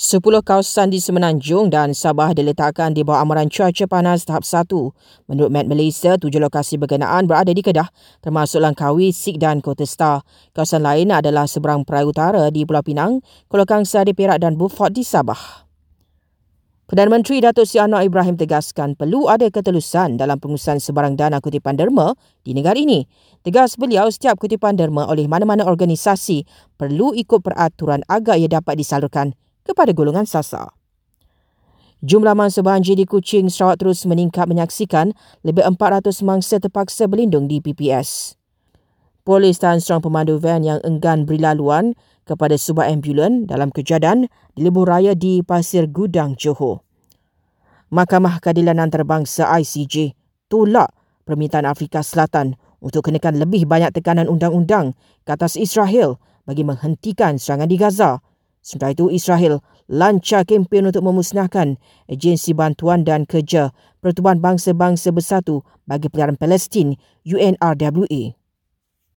Sepuluh kawasan di Semenanjung dan Sabah diletakkan di bawah amaran cuaca panas tahap 1. Menurut Met Malaysia, tujuh lokasi berkenaan berada di Kedah, termasuk Langkawi, Sik dan Kota Star. Kawasan lain adalah seberang Perai Utara di Pulau Pinang, Kuala Kangsar di Perak dan Beaufort di Sabah. Perdana Menteri Datuk Seri Anwar Ibrahim tegaskan perlu ada ketelusan dalam pengurusan sebarang dana kutipan derma di negara ini. Tegas beliau setiap kutipan derma oleh mana-mana organisasi perlu ikut peraturan agar ia dapat disalurkan kepada golongan sasar. Jumlah mangsa banjir di Kuching, Sarawak terus meningkat menyaksikan lebih 400 mangsa terpaksa berlindung di PPS. Polis dan seorang pemandu van yang enggan beri laluan kepada sebuah ambulan dalam kejadian di lebuh raya di Pasir Gudang, Johor. Mahkamah Keadilan Antarabangsa ICJ tolak permintaan Afrika Selatan untuk kenakan lebih banyak tekanan undang-undang ke atas Israel bagi menghentikan serangan di Gaza Sementara itu, Israel lancar kempen untuk memusnahkan Agensi Bantuan dan Kerja Pertubuhan Bangsa-Bangsa Bersatu bagi Peliharaan Palestin UNRWA.